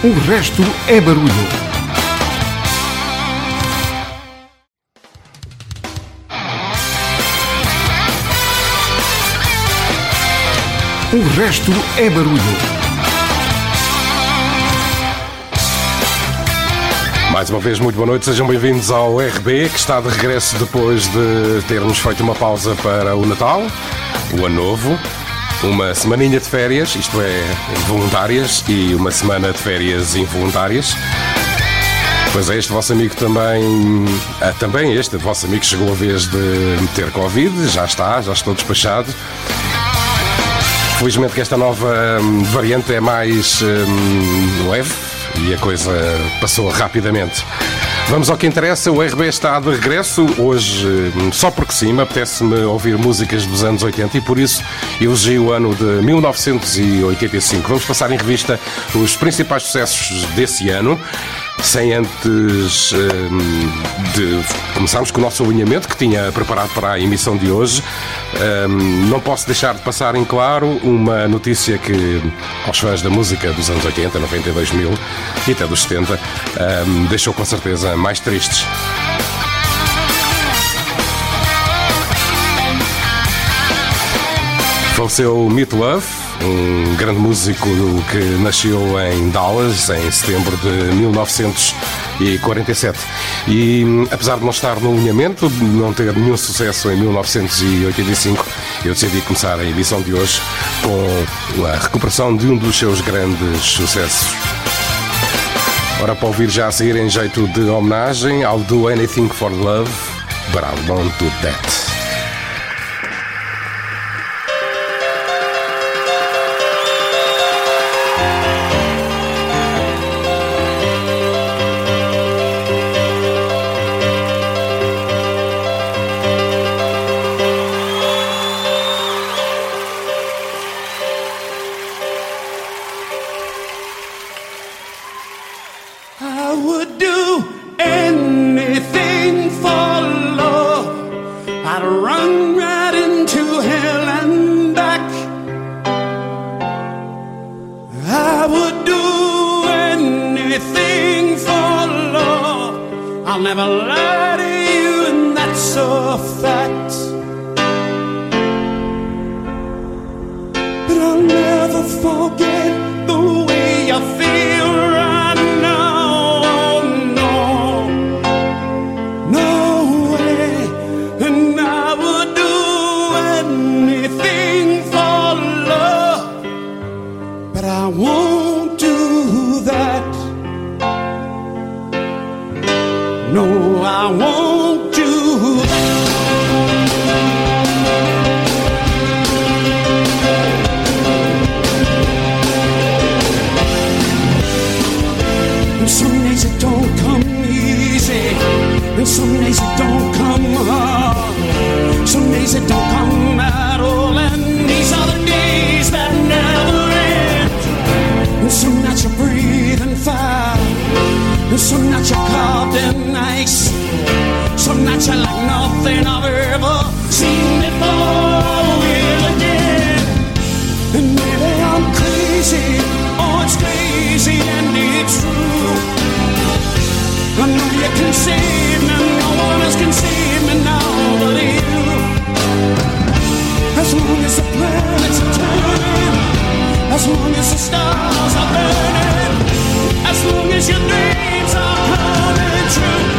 O resto é barulho. O resto é barulho. Mais uma vez, muito boa noite, sejam bem-vindos ao RB, que está de regresso depois de termos feito uma pausa para o Natal, o Ano Novo, uma semaninha de férias, isto é, voluntárias, e uma semana de férias involuntárias. Pois é, este vosso amigo também, ah, também este vosso amigo chegou a vez de ter Covid, já está, já estou despachado. Felizmente que esta nova hum, variante é mais hum, leve e a coisa passou rapidamente. Vamos ao que interessa, o RB está de regresso. Hoje, hum, só porque sim, me apetece-me ouvir músicas dos anos 80 e por isso elegi o ano de 1985. Vamos passar em revista os principais sucessos desse ano sem antes hum, de começarmos com o nosso alinhamento que tinha preparado para a emissão de hoje. Hum, não posso deixar de passar em claro uma notícia que aos fãs da música dos anos 80, 90 e 2000 e até dos 70 hum, deixou com certeza mais tristes. Faleceu Meat Love, um grande músico que nasceu em Dallas em setembro de 1947. E apesar de não estar no alinhamento, de não ter nenhum sucesso em 1985, eu decidi começar a edição de hoje com a recuperação de um dos seus grandes sucessos. Ora, para ouvir já a seguir em jeito de homenagem, I'll do anything for love, but I won't do that. Nothing I've ever seen before. Will again. And maybe I'm crazy, oh it's crazy and it's true. I know you can save me, no one else can save me now but you. As long as the planets are turning, as long as the stars are burning, as long as your dreams are coming true,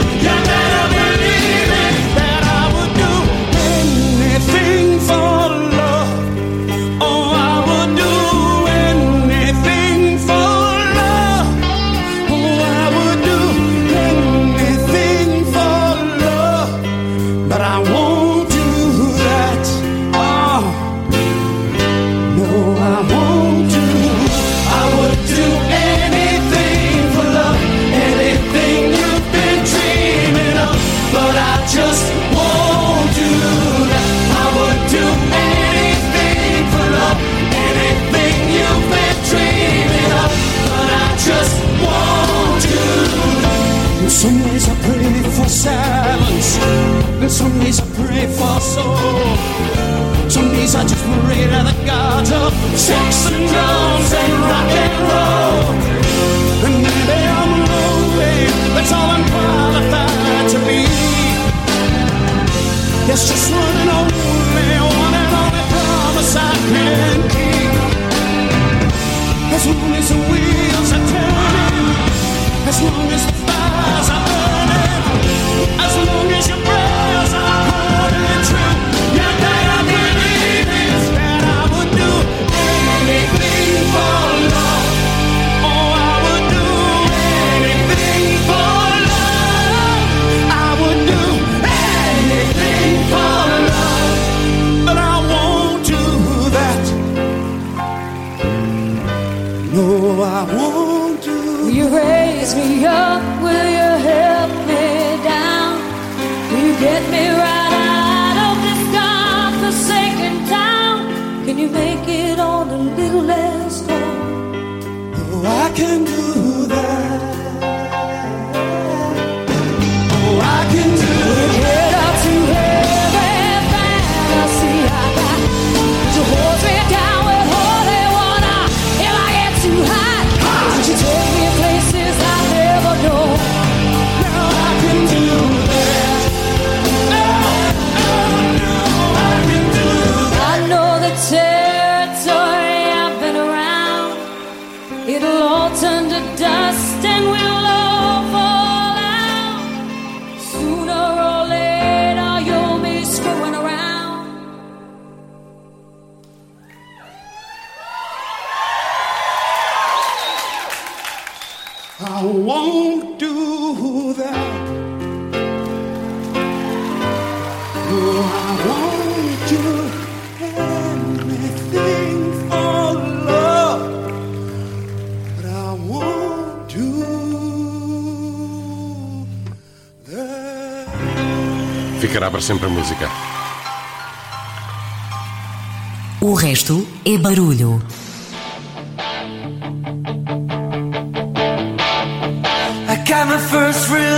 Some days I pray for soul. Some days I just pray to the gods of sex and drums and rock and roll. And maybe I'm lonely, that's all I'm qualified to be. There's just one and only, one and only promise I can keep. As long as the wheels are turning, as long as the fires are burning, as long as you're breathing. Won't do. Will you raise me up? Will you help me down? Will you get me right out of this godforsaken town? Can you make it all a little less cold? Oh, I can do para sempre a música. O resto é barulho. I got my first real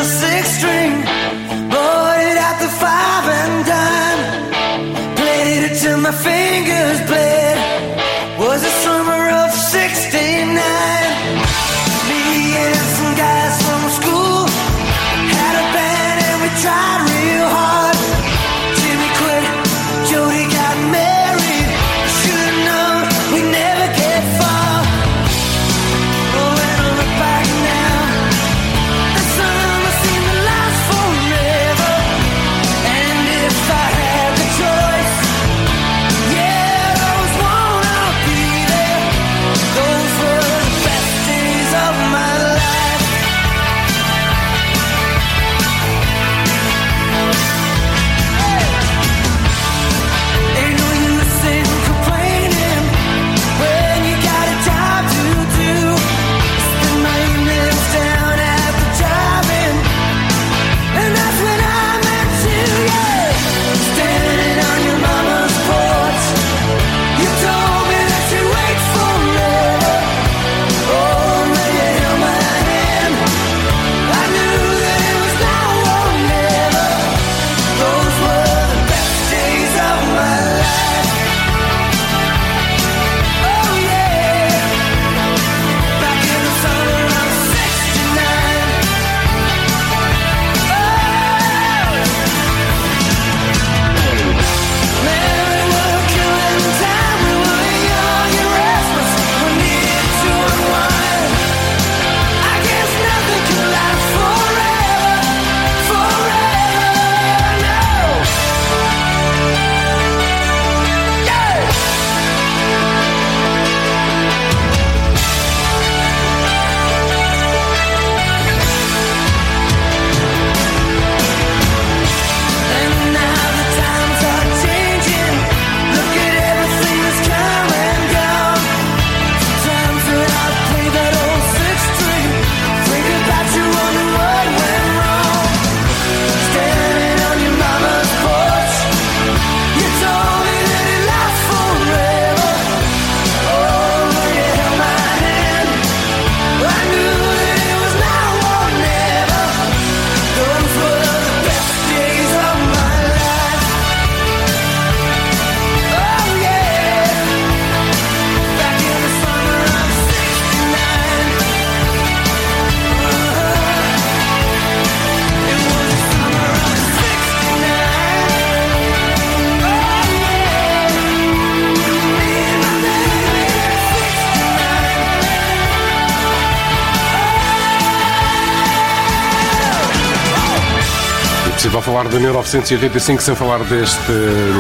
1985 sem falar deste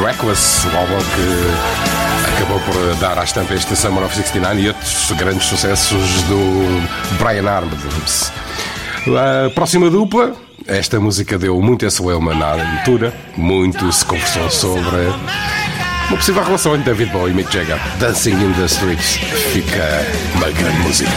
Reckless, o álbum que acabou por dar à estampa este Summer of 69 e outros grandes sucessos do Brian Adams. A próxima dupla, esta música deu muito esse lema na altura, muito se conversou sobre uma possível relação entre David Bowie e Mick Jagger. Dancing in the Streets fica uma grande música.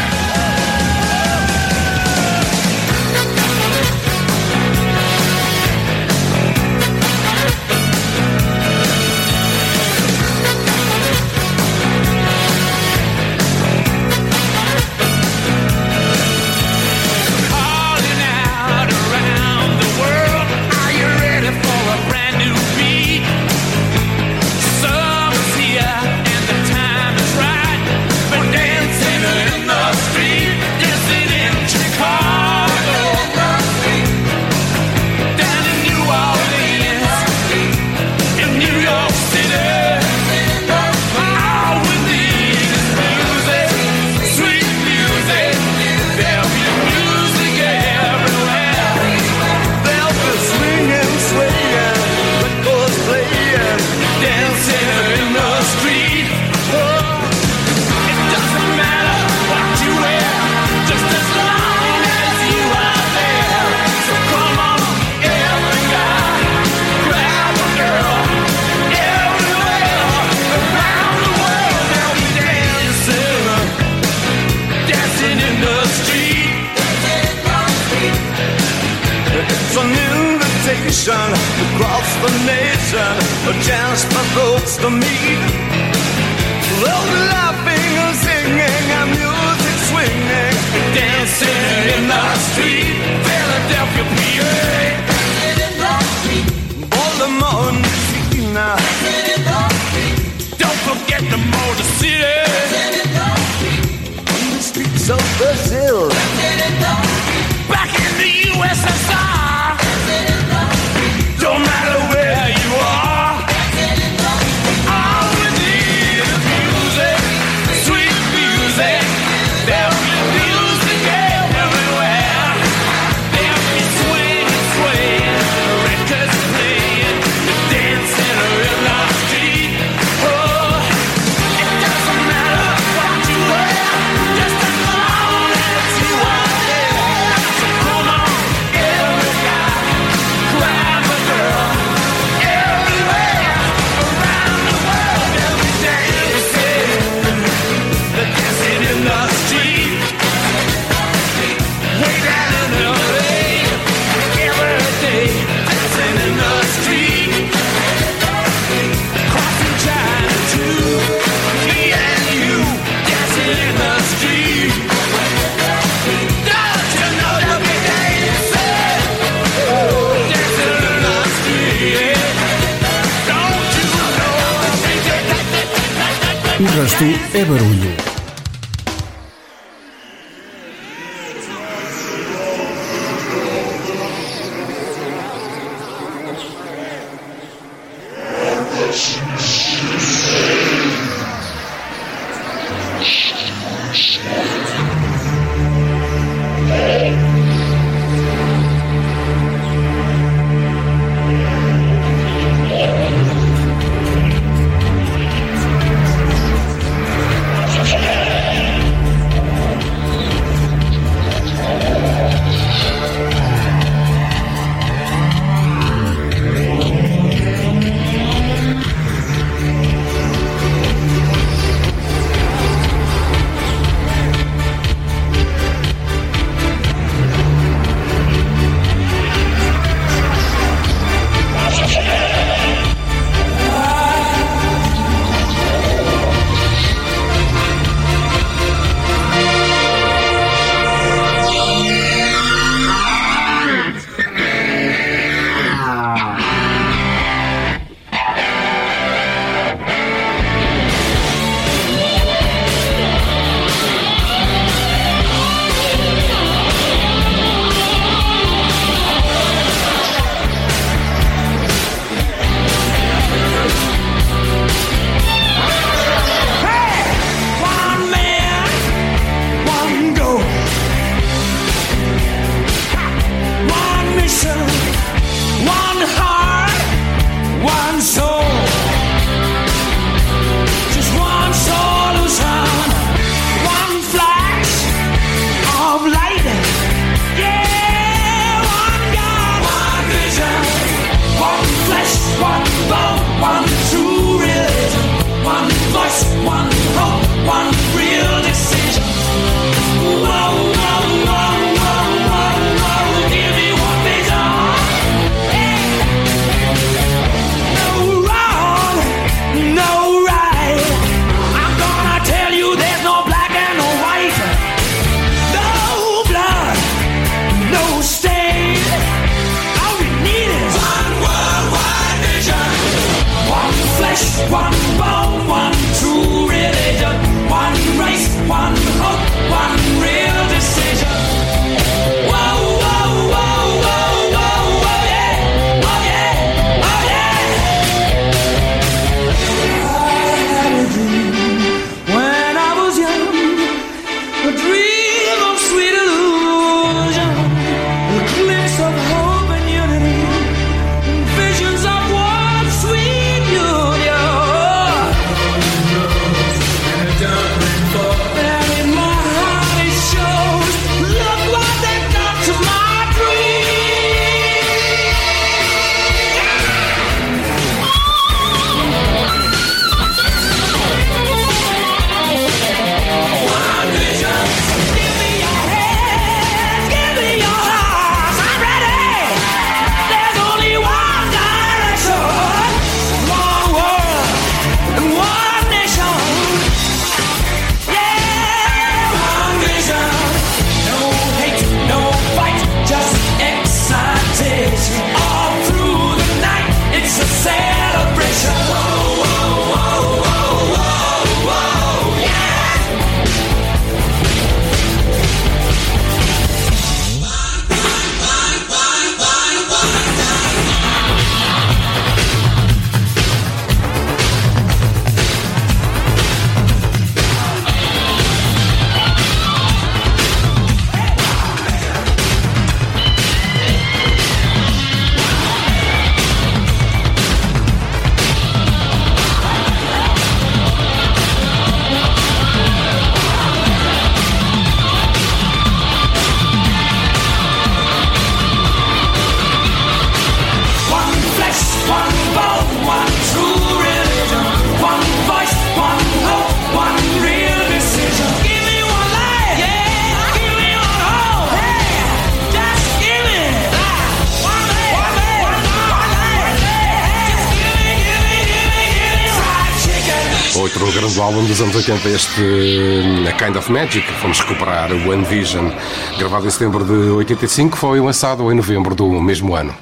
outro grande álbum dos anos 80, este A Kind of Magic. Vamos recuperar o One Vision, gravado em setembro de 85, foi lançado em novembro do mesmo ano.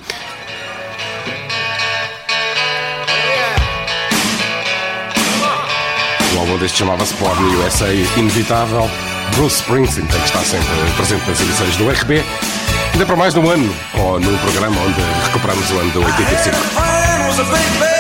O álbum deste chamava-se Porn USA Inevitável. Bruce Springsteen que está sempre presente nas edições do RB. Ainda para mais de um ano, ou no programa onde recuperamos o ano de 85.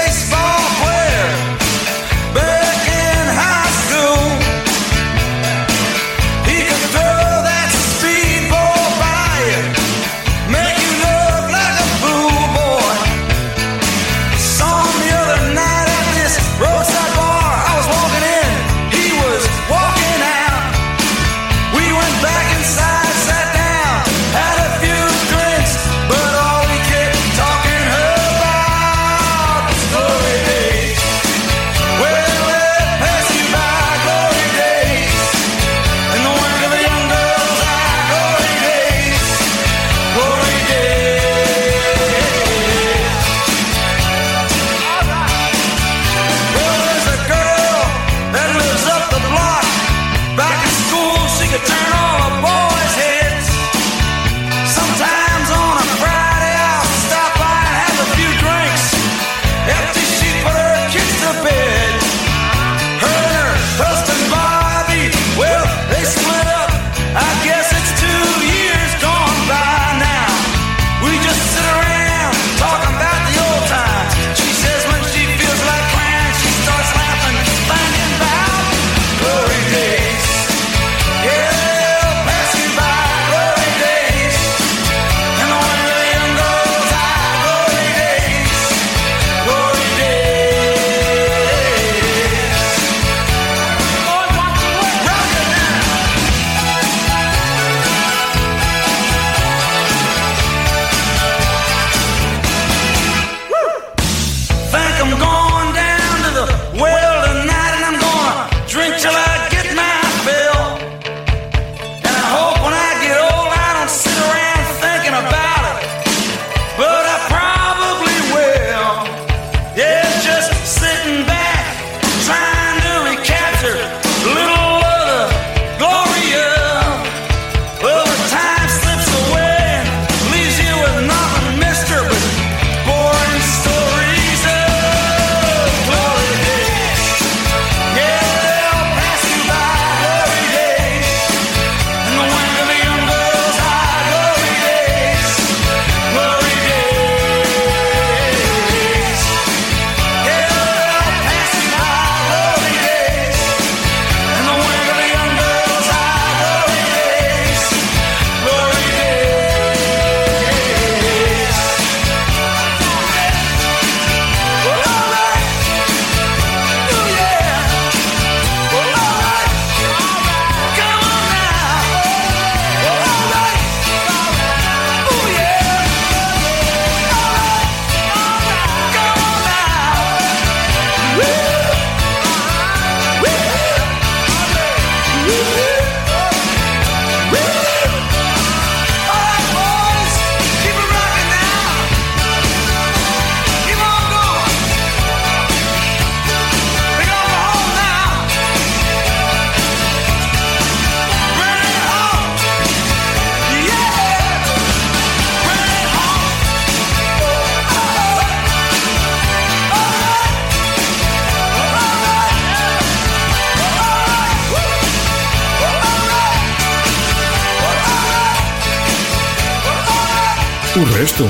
resto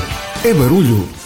é barulho.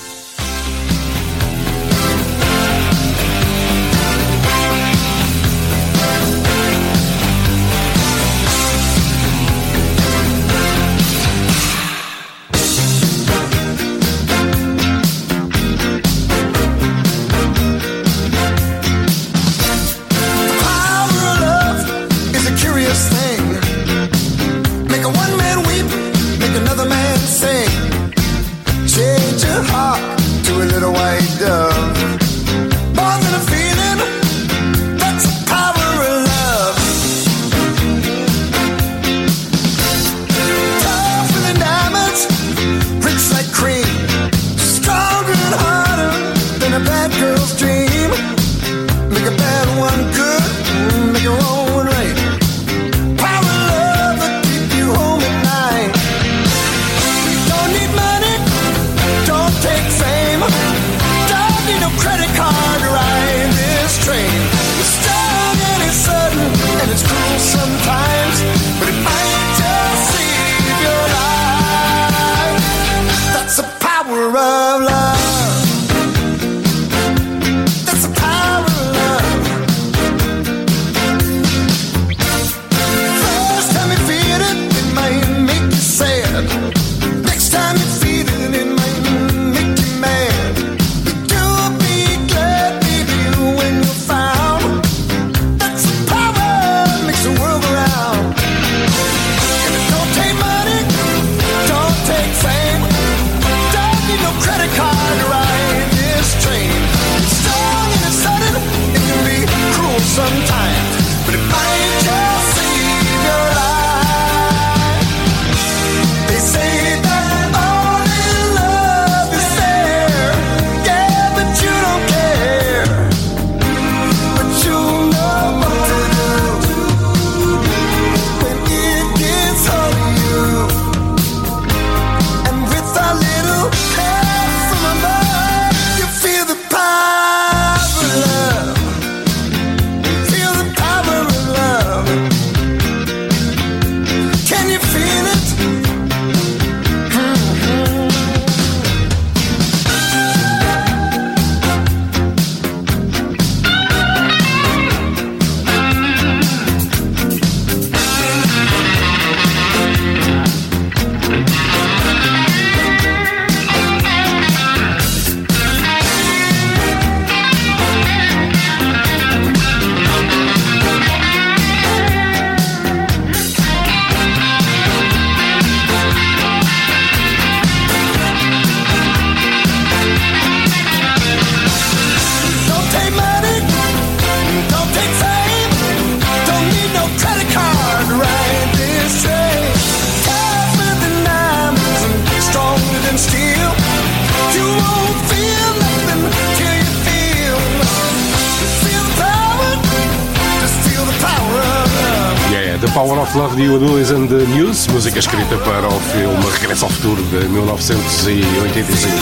The Power of Love, The Is and the News, música escrita para o filme Regresso ao Futuro de 1985.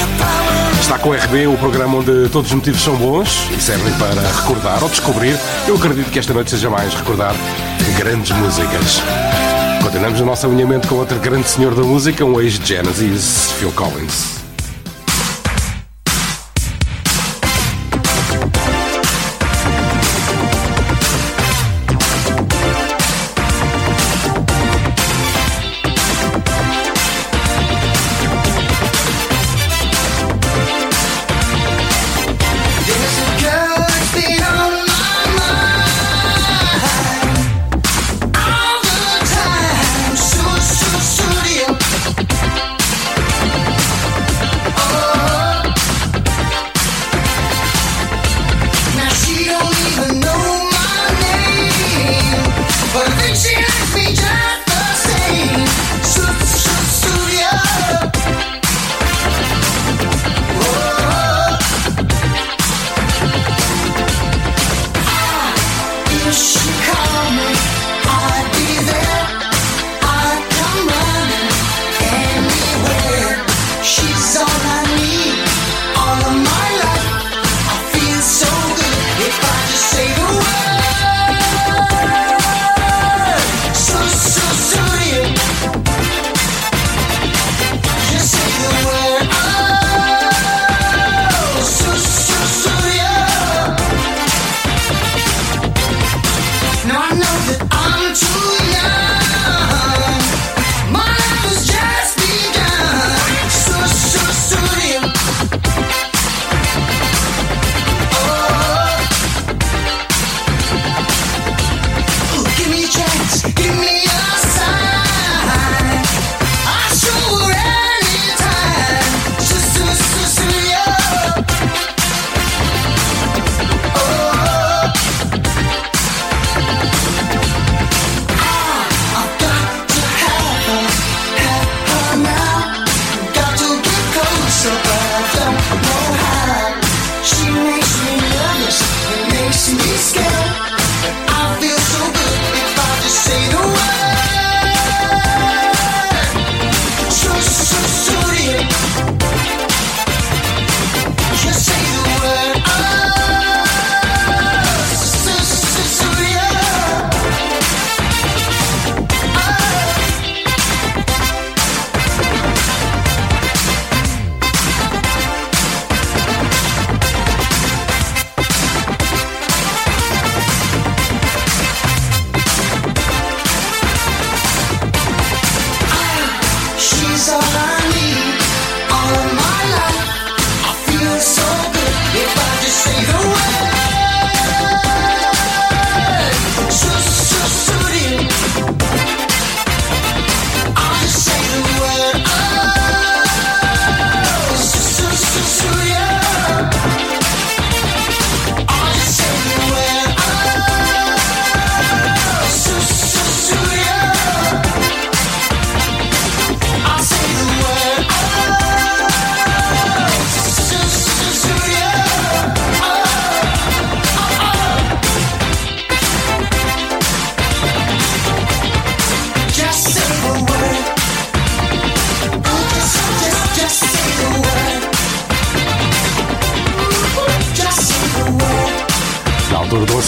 Está com o RB, o programa onde todos os motivos são bons e servem para recordar ou descobrir. Eu acredito que esta noite seja mais recordar grandes músicas. Continuamos o nosso alinhamento com outro grande senhor da música, um ex-Genesis, Phil Collins.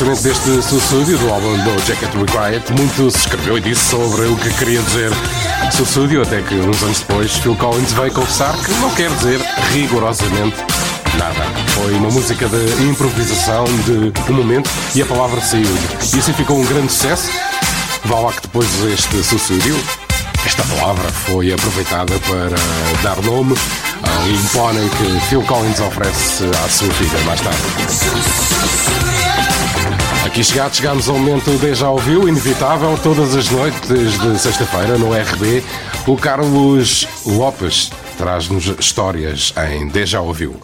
Lançamento deste suicídio do álbum do Jacket Required, muito se escreveu e disse sobre o que queria dizer suicídio, até que uns anos depois Phil Collins veio confessar que não quer dizer rigorosamente nada. Foi uma música de improvisação de um momento e a palavra saiu. E assim ficou um grande sucesso. Vá lá que depois deste suicídio, esta palavra foi aproveitada para dar nome a um pônei que Phil Collins oferece à sua filha mais tarde. Aqui chegados, chegamos ao momento de já ouviu, inevitável, todas as noites de sexta-feira no RB. O Carlos Lopes traz-nos histórias em Deja Ouviu.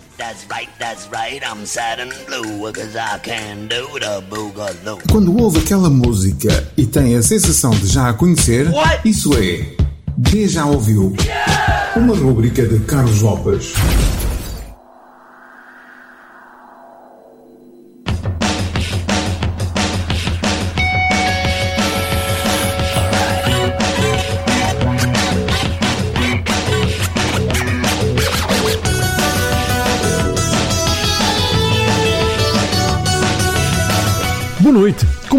Quando ouve aquela música e tem a sensação de já a conhecer, What? isso é De Já Ouviu. Uma rúbrica de Carlos Lopes.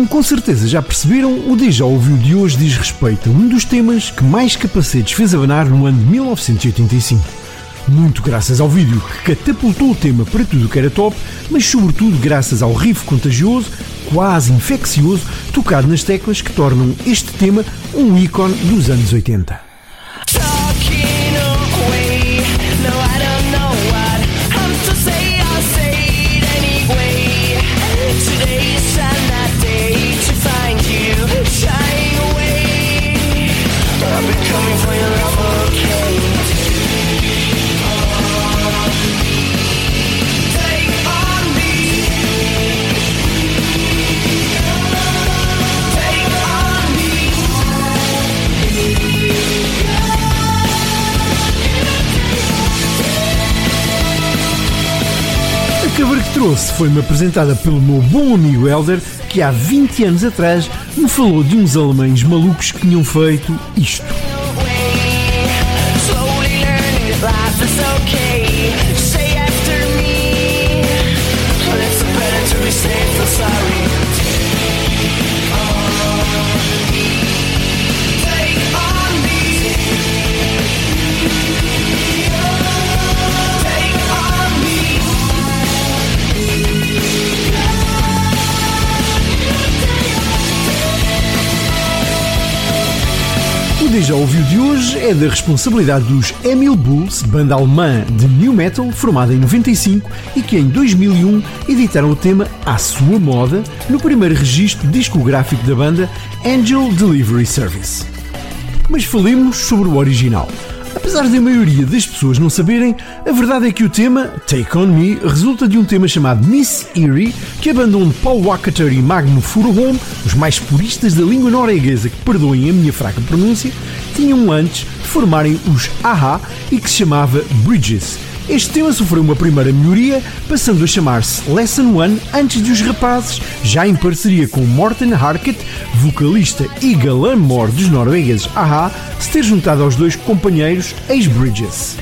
Como com certeza já perceberam, o Deja Ouviu de hoje diz respeito a um dos temas que mais capacetes fez abanar no ano de 1985. Muito graças ao vídeo que catapultou o tema para tudo o que era top, mas sobretudo graças ao riff contagioso, quase infeccioso, tocado nas teclas que tornam este tema um ícone dos anos 80. Trouxe foi-me apresentada pelo meu bom amigo Elder, que há 20 anos atrás me falou de uns alemães malucos que tinham feito isto. O Deja Ouviu de hoje é da responsabilidade dos Emil Bulls, banda alemã de new metal formada em 95 e que em 2001 editaram o tema à sua moda no primeiro registro discográfico da banda Angel Delivery Service. Mas falemos sobre o original. Apesar de a maioria das pessoas não saberem, a verdade é que o tema Take On Me resulta de um tema chamado Miss Eerie, que a banda onde Paul Wakater e Magno Furuholm, os mais puristas da língua norueguesa que perdoem a minha fraca pronúncia, tinham antes de formarem os AHA e que se chamava Bridges. Este tema sofreu uma primeira melhoria, passando a chamar-se Lesson One antes de os rapazes, já em parceria com Morten Harket, vocalista e galã mor dos noruegueses AHA, se ter juntado aos dois companheiros ex-Bridges.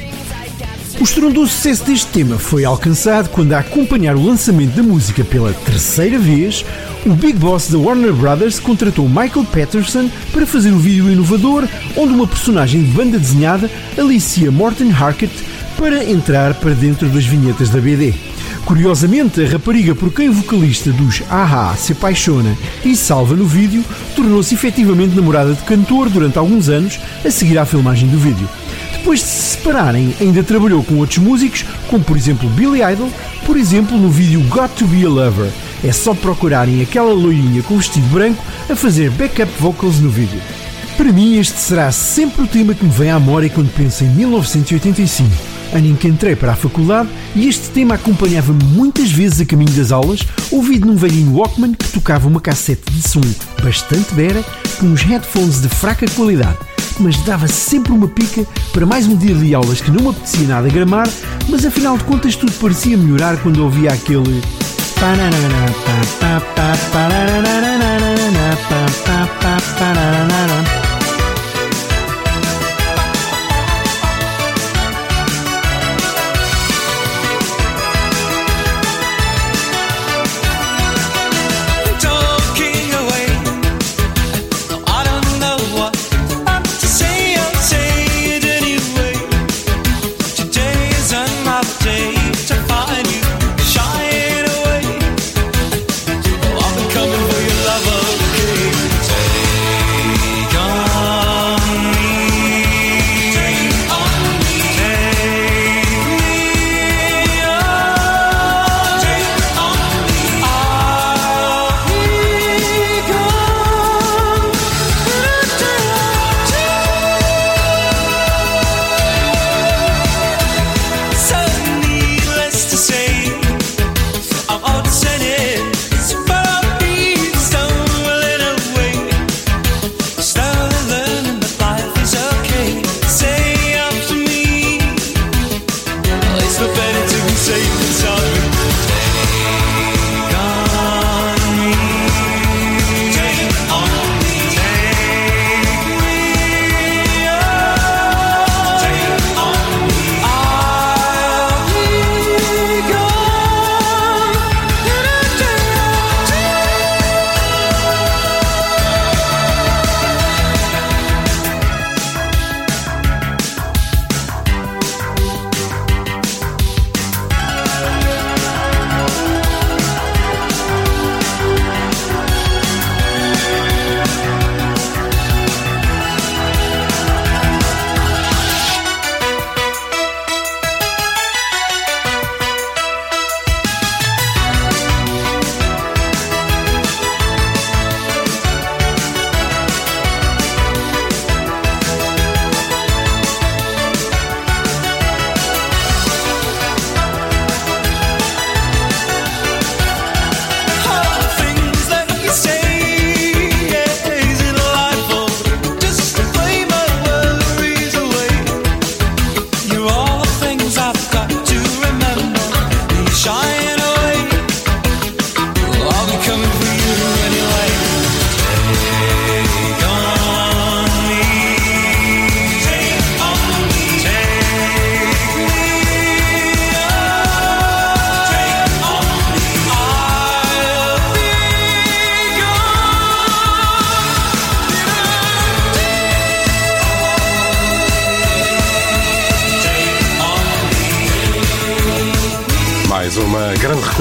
O estrondoso sucesso deste tema foi alcançado quando, a acompanhar o lançamento da música pela terceira vez, o Big Boss da Warner Brothers contratou Michael Patterson para fazer o vídeo inovador onde uma personagem de banda desenhada alicia Morten Harket para entrar para dentro das vinhetas da BD. Curiosamente, a rapariga por quem o vocalista dos AHA se apaixona e salva no vídeo tornou-se efetivamente namorada de cantor durante alguns anos a seguir à filmagem do vídeo. Depois de se separarem, ainda trabalhou com outros músicos, como por exemplo Billy Idol, por exemplo no vídeo Got to Be a Lover. É só procurarem aquela loirinha com vestido branco a fazer backup vocals no vídeo. Para mim, este será sempre o tema que me vem à memória quando penso em 1985, ano em que entrei para a faculdade e este tema acompanhava-me muitas vezes a caminho das aulas, ouvido num velhinho Walkman que tocava uma cassete de som bastante bera com uns headphones de fraca qualidade, mas dava sempre uma pica para mais um dia de aulas que não me apetecia nada gramar, mas afinal de contas tudo parecia melhorar quando ouvia aquele.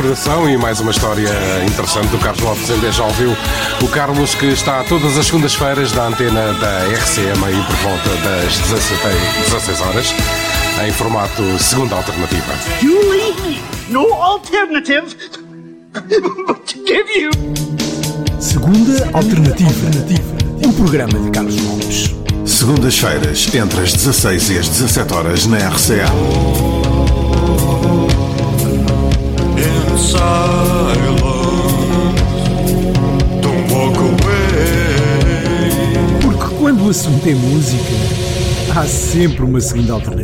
Recordação e mais uma história interessante do Carlos Lopes em Já ouviu o Carlos que está todas as segundas-feiras na antena da RCM aí por volta das 16, 16 horas em formato segunda alternativa. You leave me no alternative but to give you. Segunda Alternativa. O programa de Carlos Lopes. Segundas-feiras, entre as 16 e as 17 horas na RCA. Quando o assunto é música, há sempre uma segunda alternativa.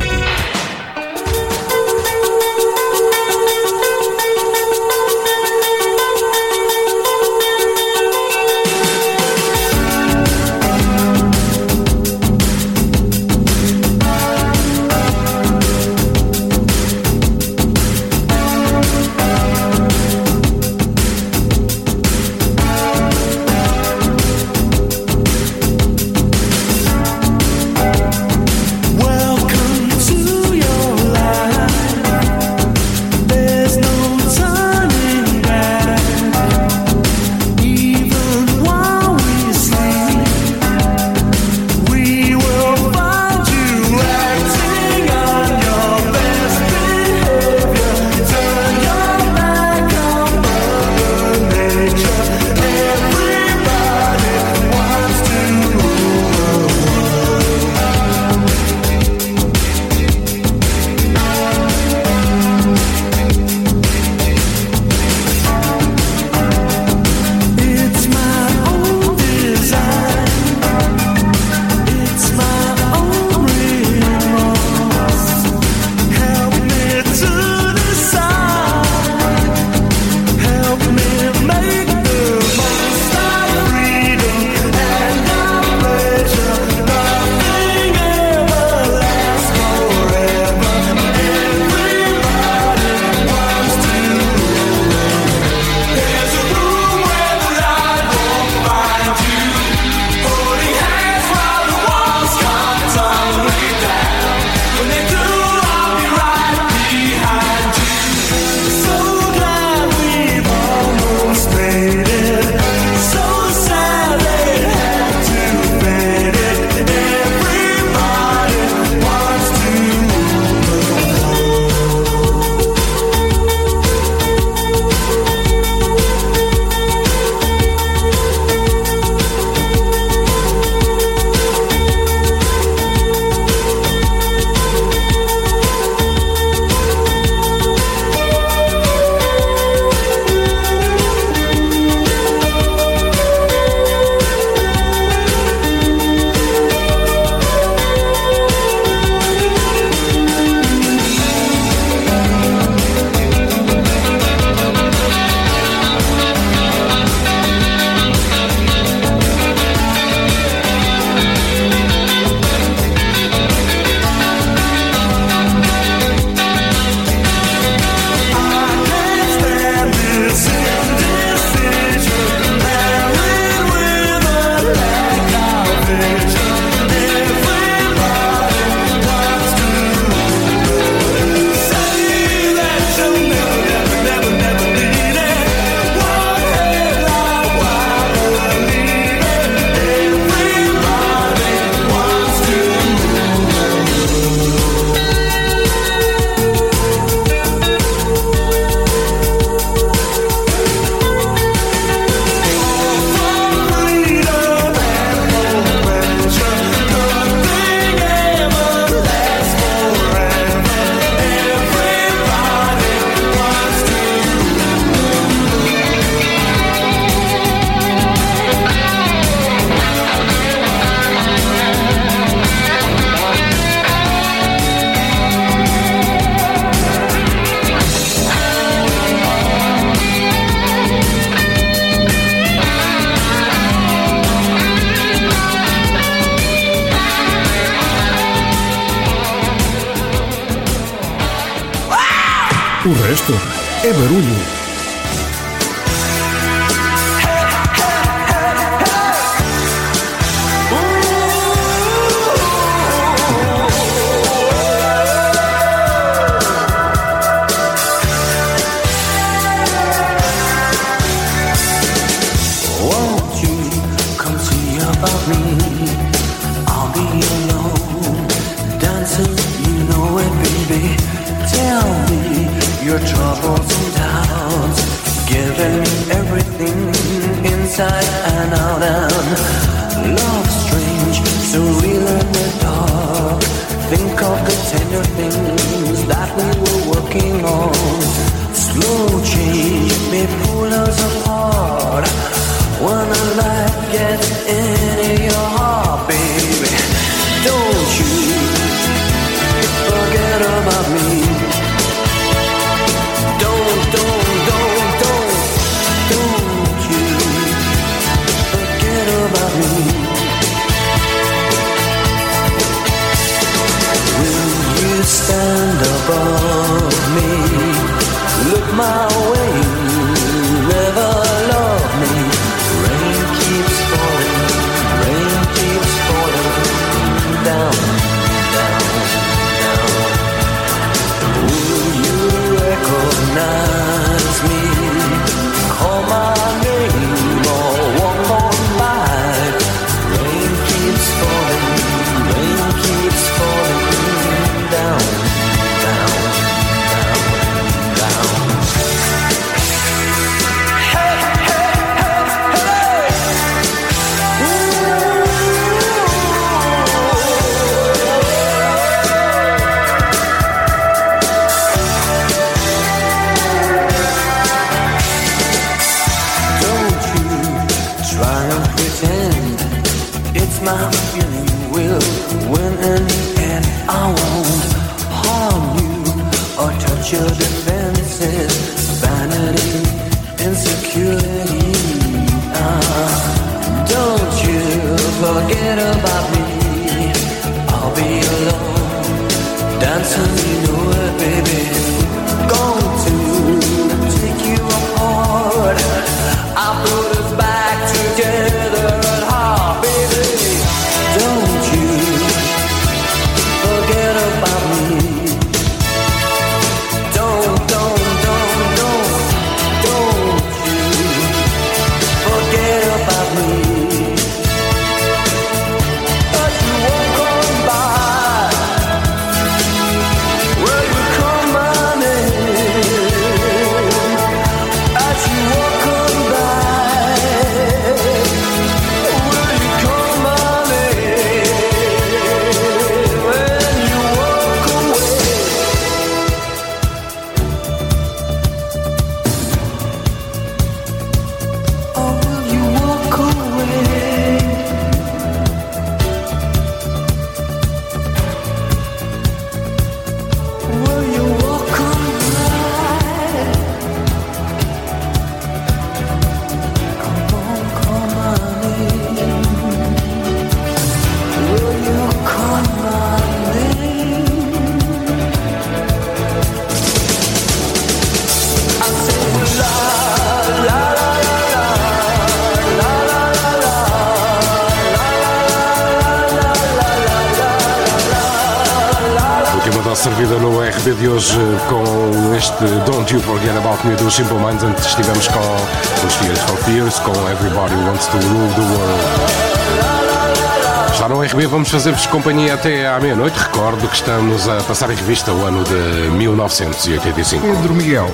companhia até à meia-noite. Recordo que estamos a passar em revista o ano de 1985. Pedro Miguel.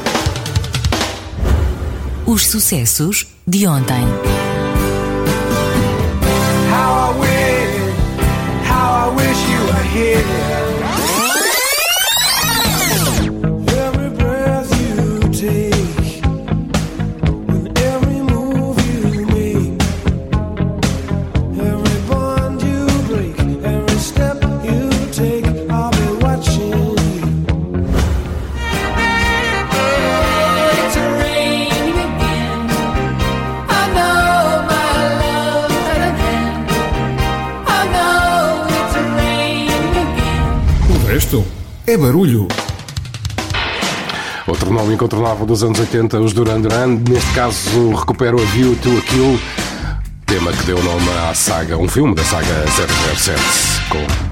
Os sucessos de ontem. incontornável dos anos 80, os Duran Duran. Neste caso, recupero a View to a Kill, tema que deu nome à saga, um filme da saga 007, com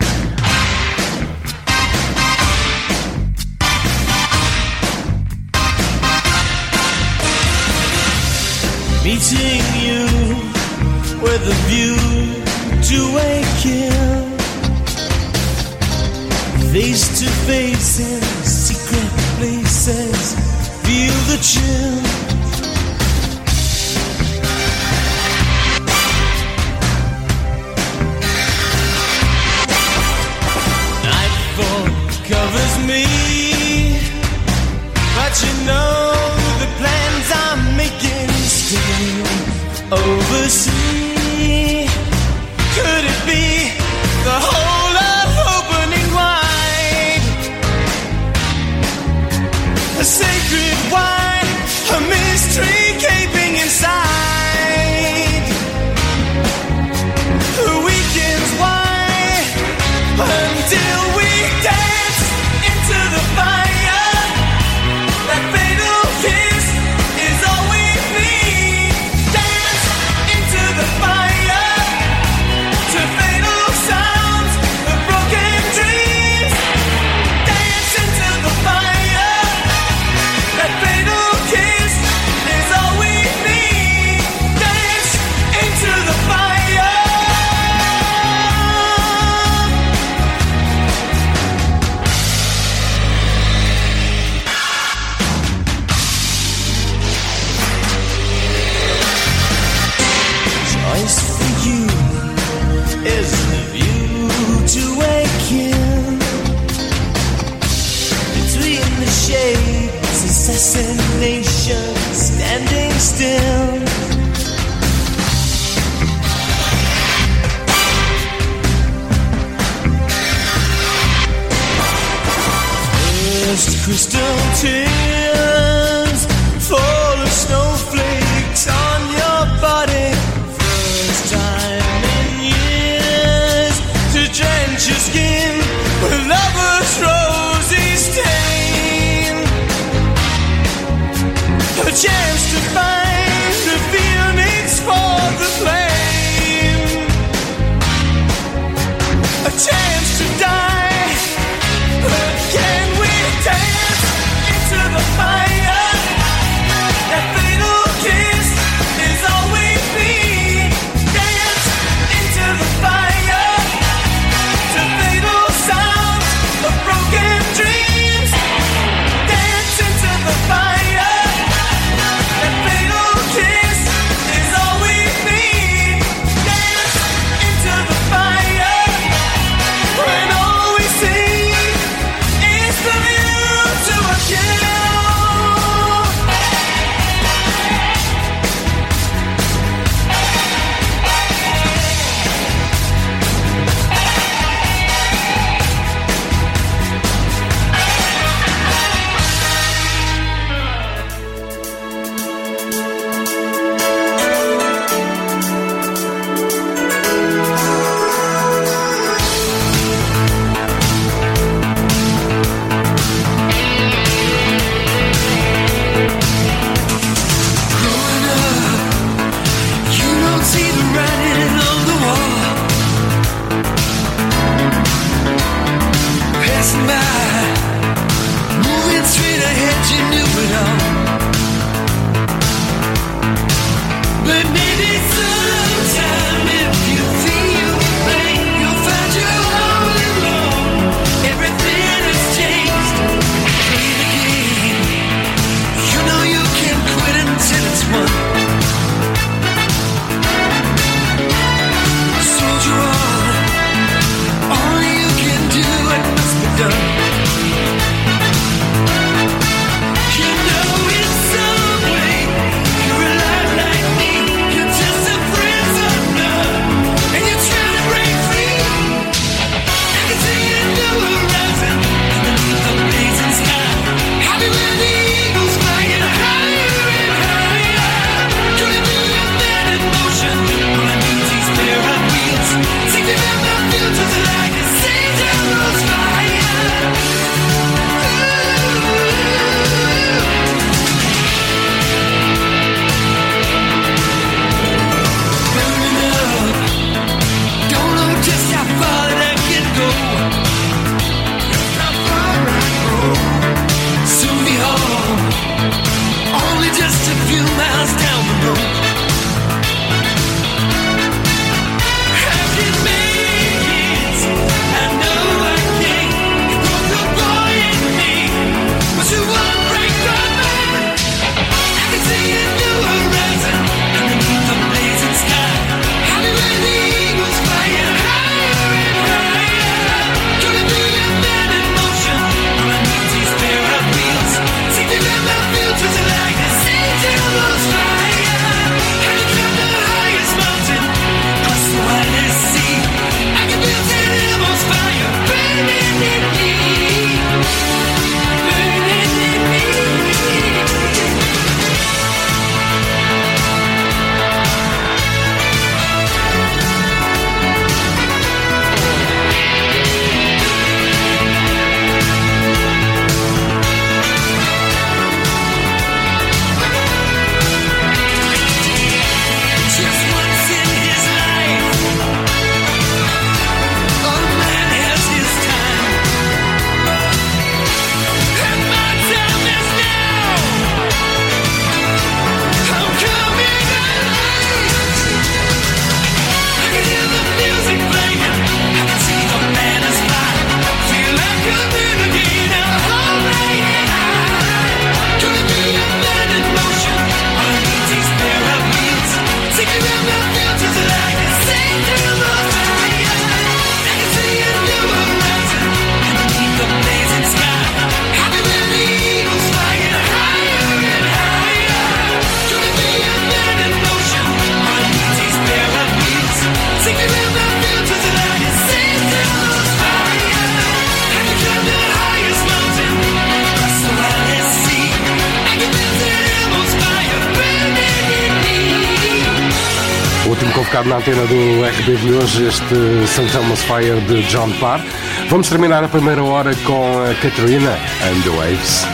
hoje este St. Thomas Fire de John Parr. Vamos terminar a primeira hora com a Catarina and the Waves.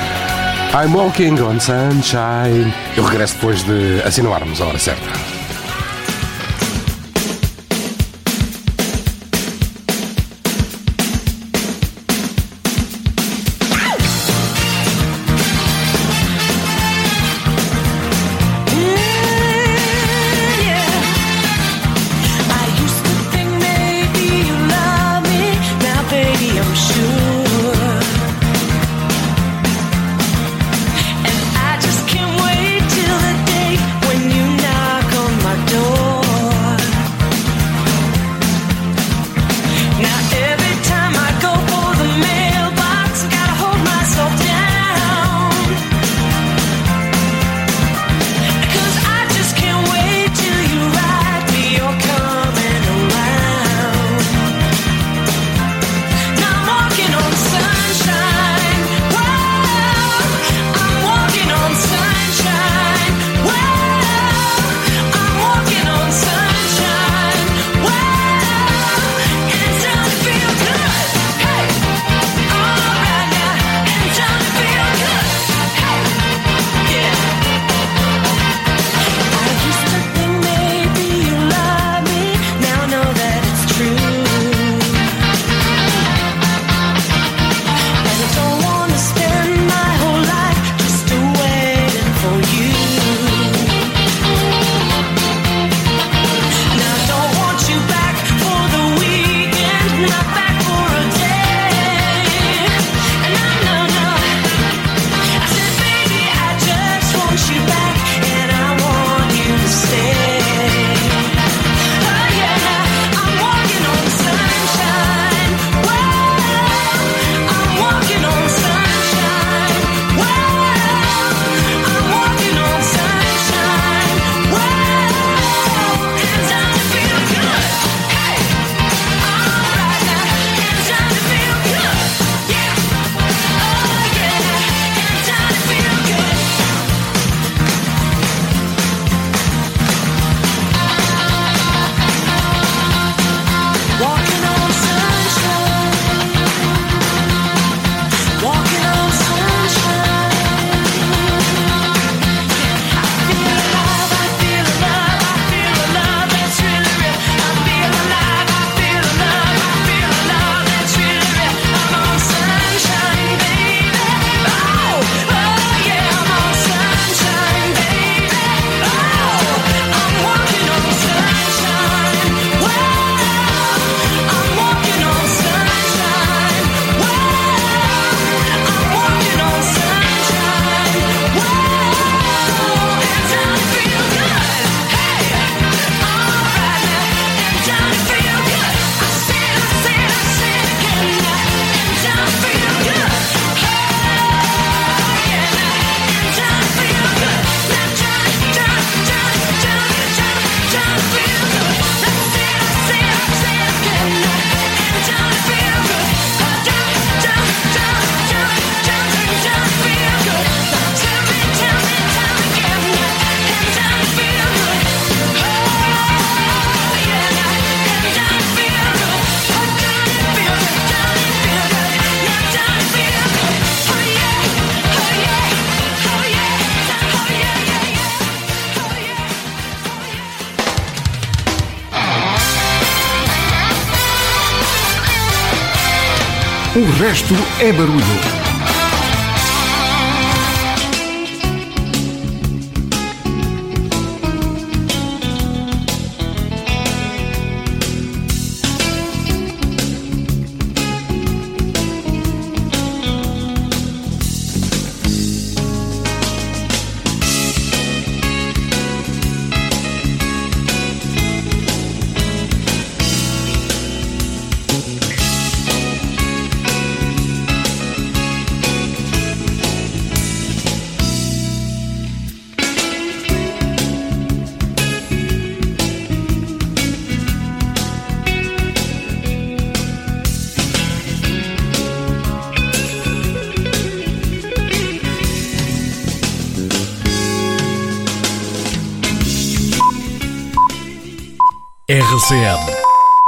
I'm walking on sunshine. Eu regresso depois de assinarmos a hora certa. resto é barulho. RCM.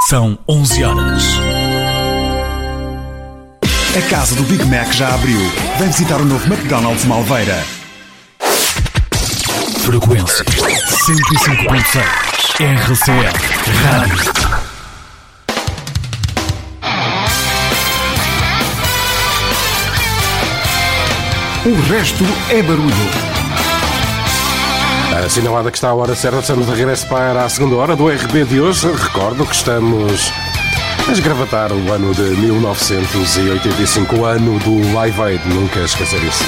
São 11 horas. A casa do Big Mac já abriu. Vem visitar o novo McDonald's Malveira. Frequência 105.6. RCM. Rádio. O resto é barulho. Assinalada que está a hora certa, estamos de regresso para a segunda hora do RB de hoje. Recordo que estamos a esgravatar o ano de 1985, o ano do Live Aid, nunca esquecer isso.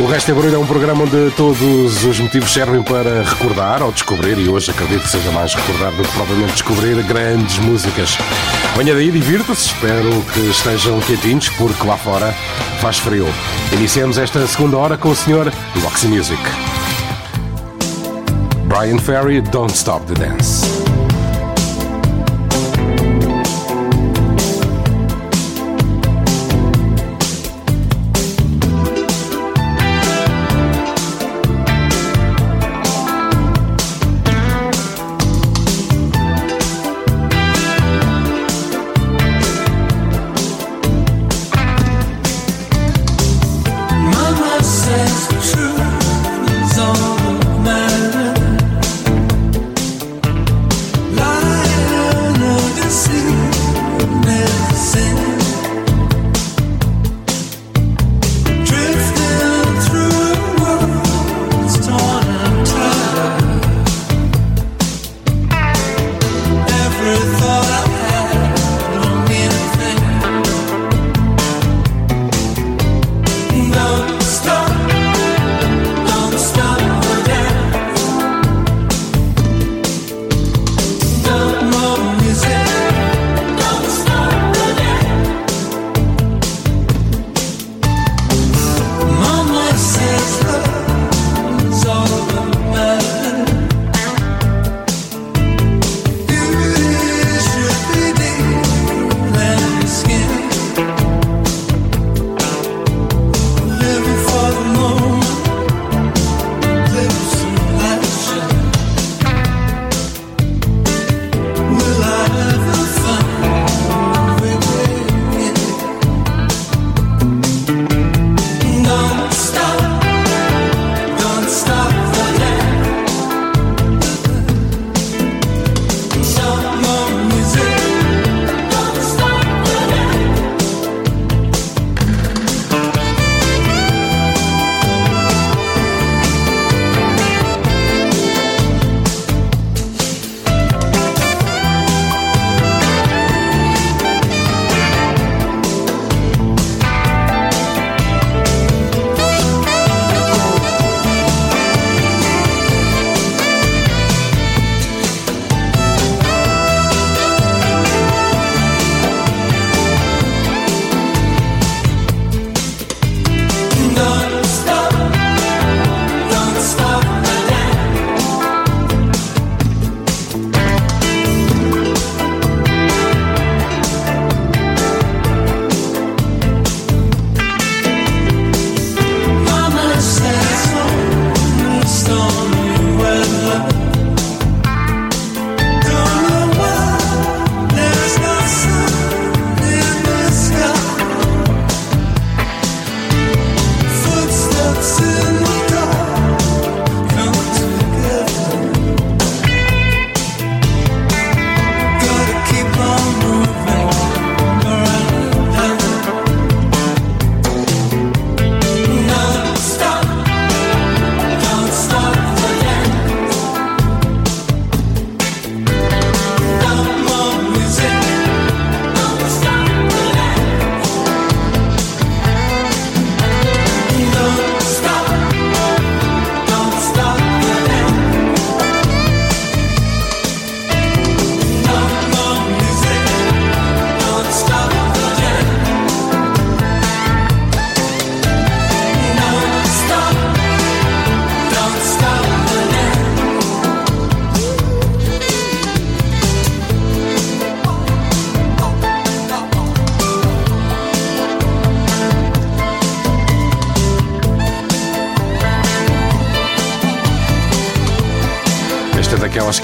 O Resto é Barulho é um programa onde todos os motivos servem para recordar ou descobrir, e hoje acredito que seja mais recordar do que propriamente descobrir grandes músicas. Venha daí, divirta-se, espero que estejam quietinhos, porque lá fora faz frio. Iniciamos esta segunda hora com o senhor Roxy Music. Brian Ferry, Don't Stop the Dance.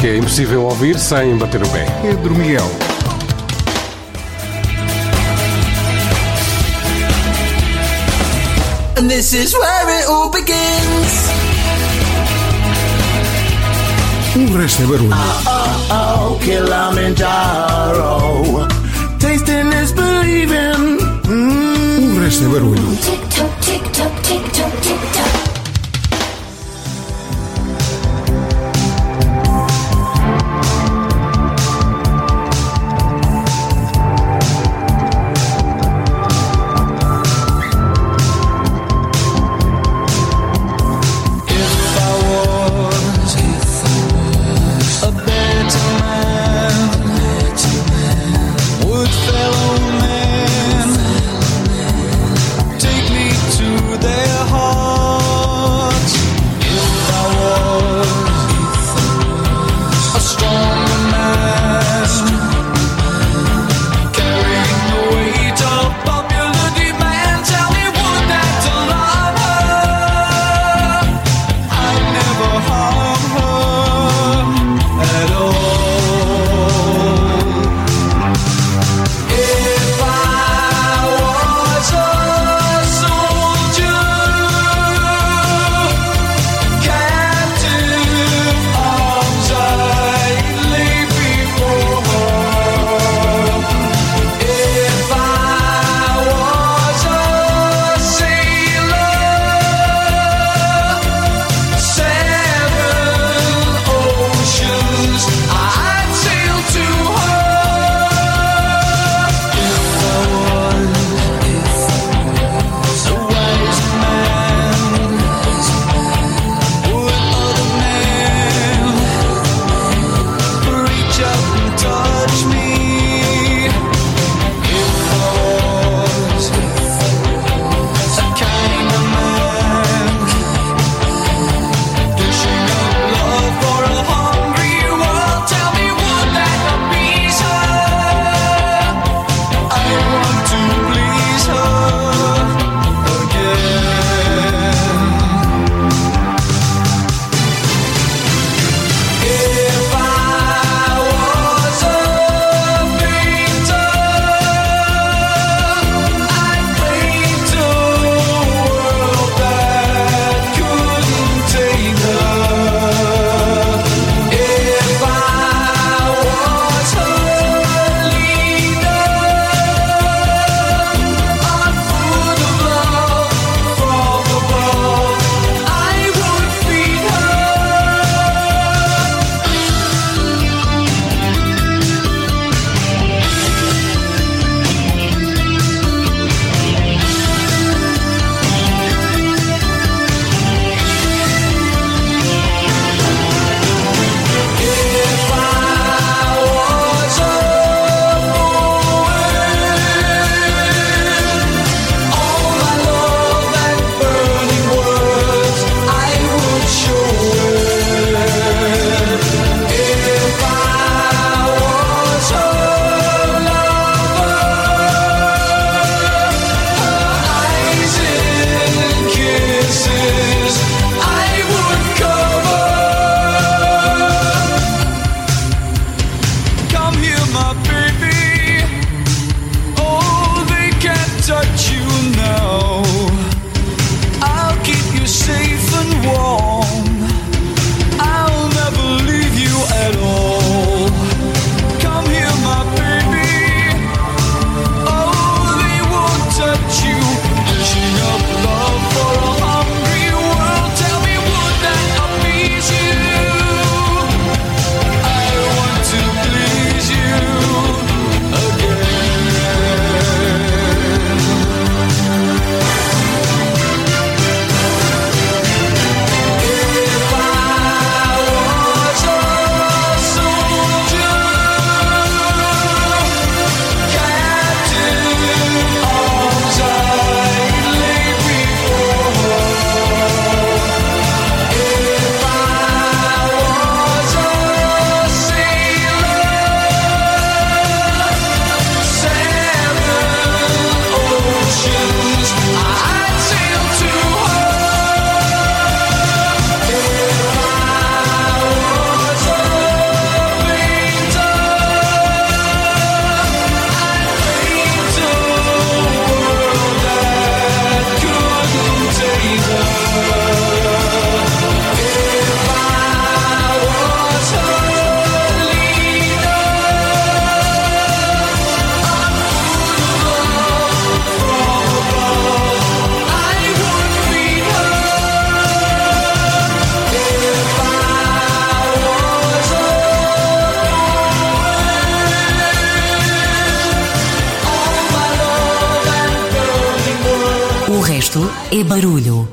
Que é impossível ouvir sem bater o pé. Pedro Miguel. And this is where it all begins. O resto é barulho. Oh, oh, Kilimanjaro. Tasting is believing. Mm. O resto é barulho. Isto é barulho.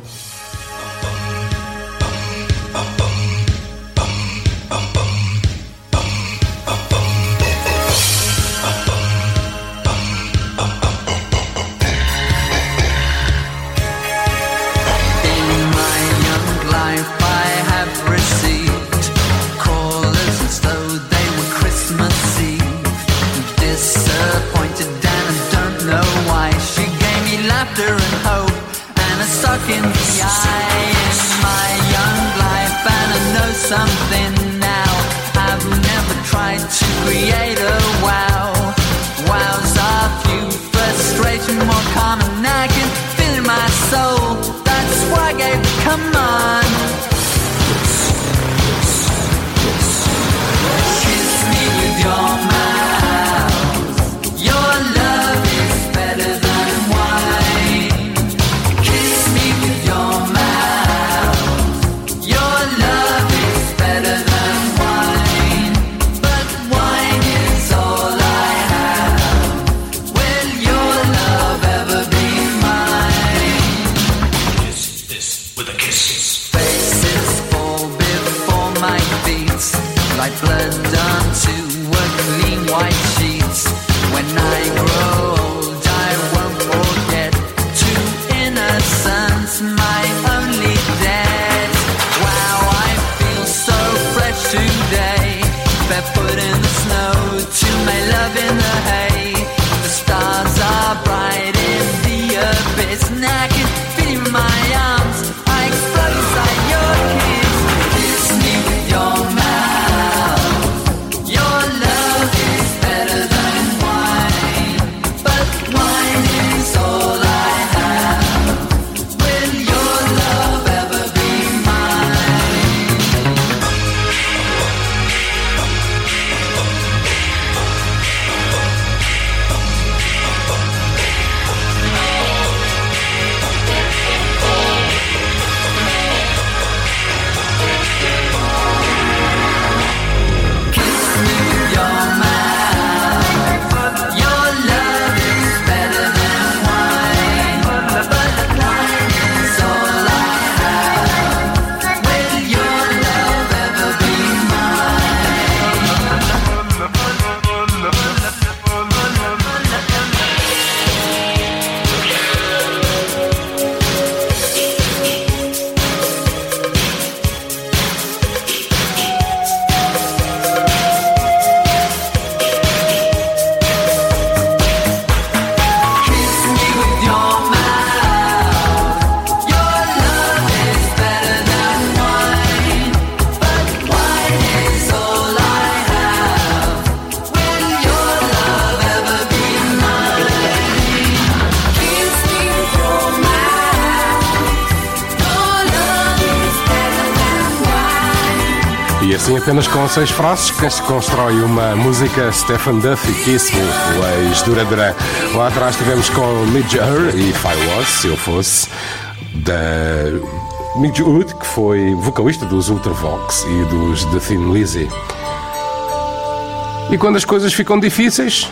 seis frases que se constrói uma música Stephen Duffy Kiss Me, o ex-Duradurã. Lá atrás tivemos com Midge Her e If I Was, Se Eu Fosse, da Midge Hood, que foi vocalista dos Ultravox e dos The Thin Lizzy. E quando as coisas ficam difíceis,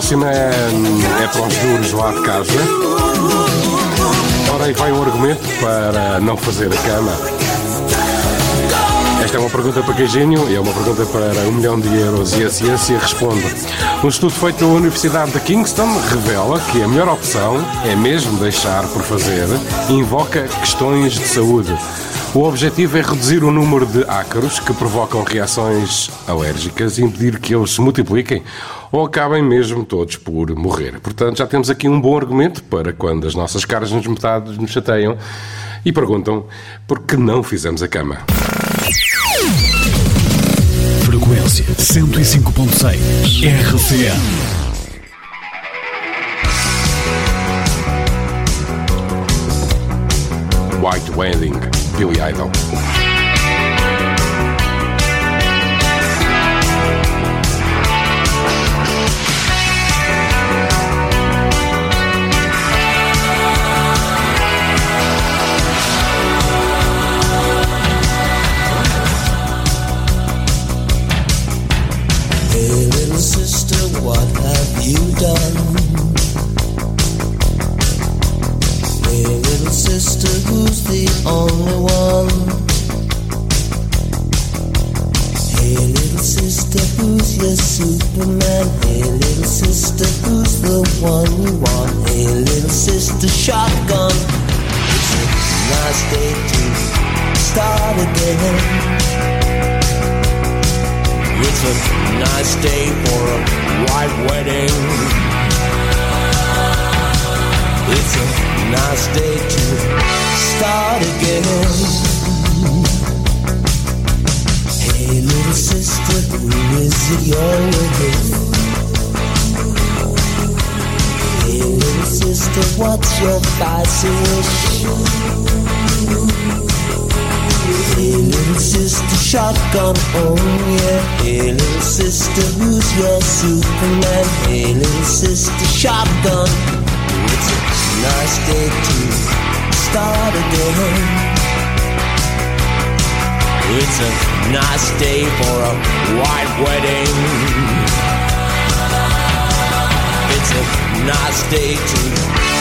próxima é, é para os duros lá de casa. Ora, aí vai um argumento para não fazer a cama. Esta é uma pergunta para Queijinho e é uma pergunta para um milhão de euros e a ciência responde. Um estudo feito pela Universidade de Kingston revela que a melhor opção é mesmo deixar por fazer e invoca questões de saúde. O objetivo é reduzir o número de ácaros que provocam reações alérgicas e impedir que eles se multipliquem ou acabem mesmo todos por morrer. Portanto, já temos aqui um bom argumento para quando as nossas caras nos metades nos chateiam e perguntam por que não fizemos a cama. Frequência 105.6 RCM. White Wedding, Billy Idol. Sister, shotgun. It's a nice day to start again. It's a nice day for a white wedding. It's a nice day to start again. Hey, little sister, who is it you're with? Little sister, what's your? Hey, little sister, shotgun, oh yeah. Little sister, who's your Superman? Little sister, shotgun. It's a nice day to start again. It's a nice day for a white wedding. It's a nice day to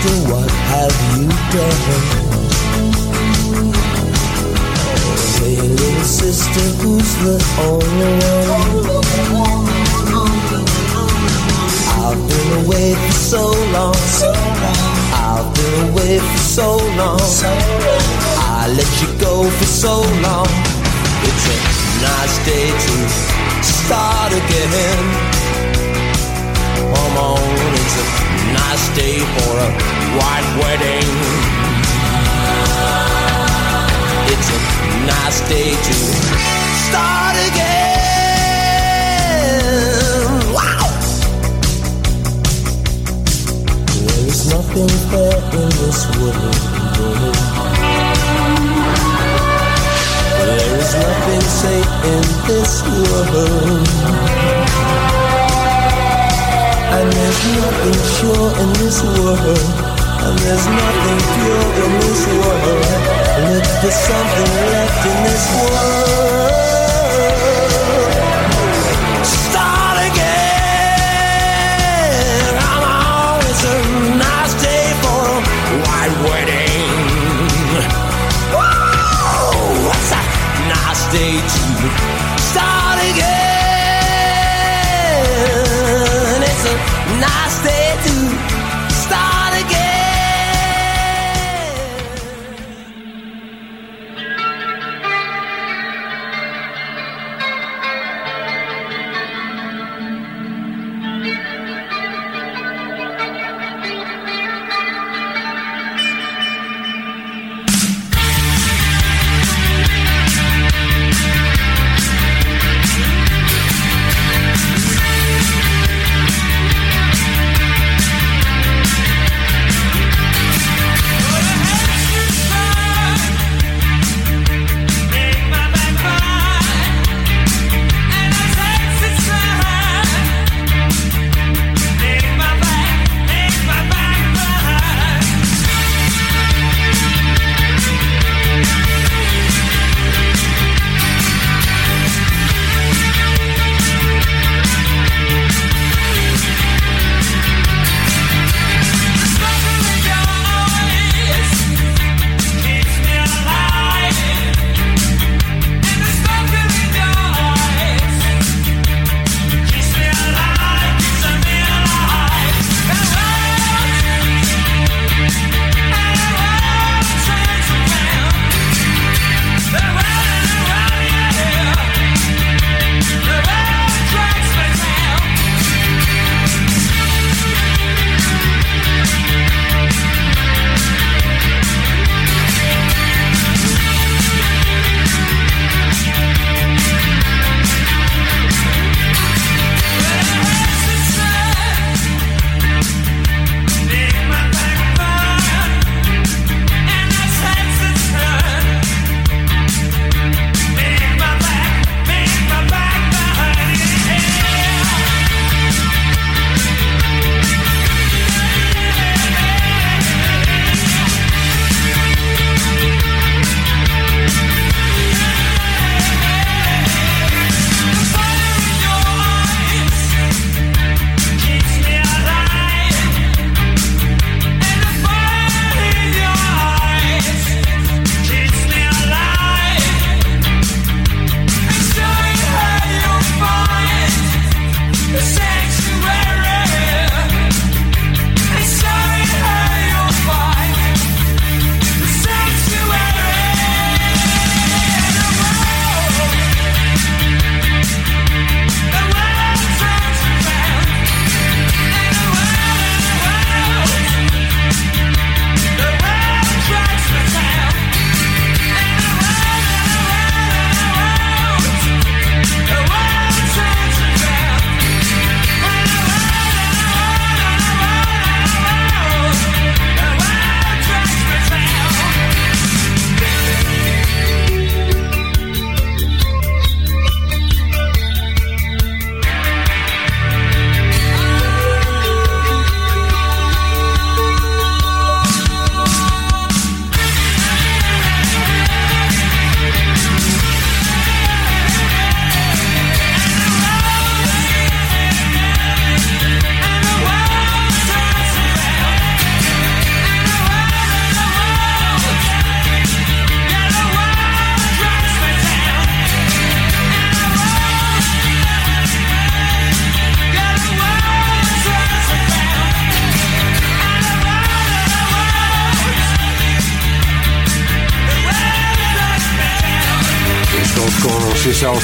sister, what have you done? Hey, little sister, who's the only one? I've been away for so long. I've been away for so long. I let you go for so long. It's a nice day to start again. Nice day for a white wedding. It's a nice day to start again. Wow! There is nothing fair in this world. There is nothing safe in this world. And there's nothing sure in this world. And there's nothing pure in this world. If there's something left in this world, start again. On, it's a nice day for a white wedding. Whoa, what's a nice day to start again? and I stay too.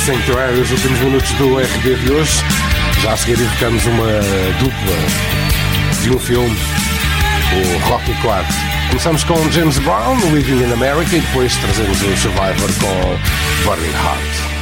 Sanctuary os últimos minutos do RB de hoje. Já a seguir evocamos uma dupla de um filme, o Rocky 4. Começamos com James Brown, Living in America, e depois trazemos o Survivor com Burning Heart.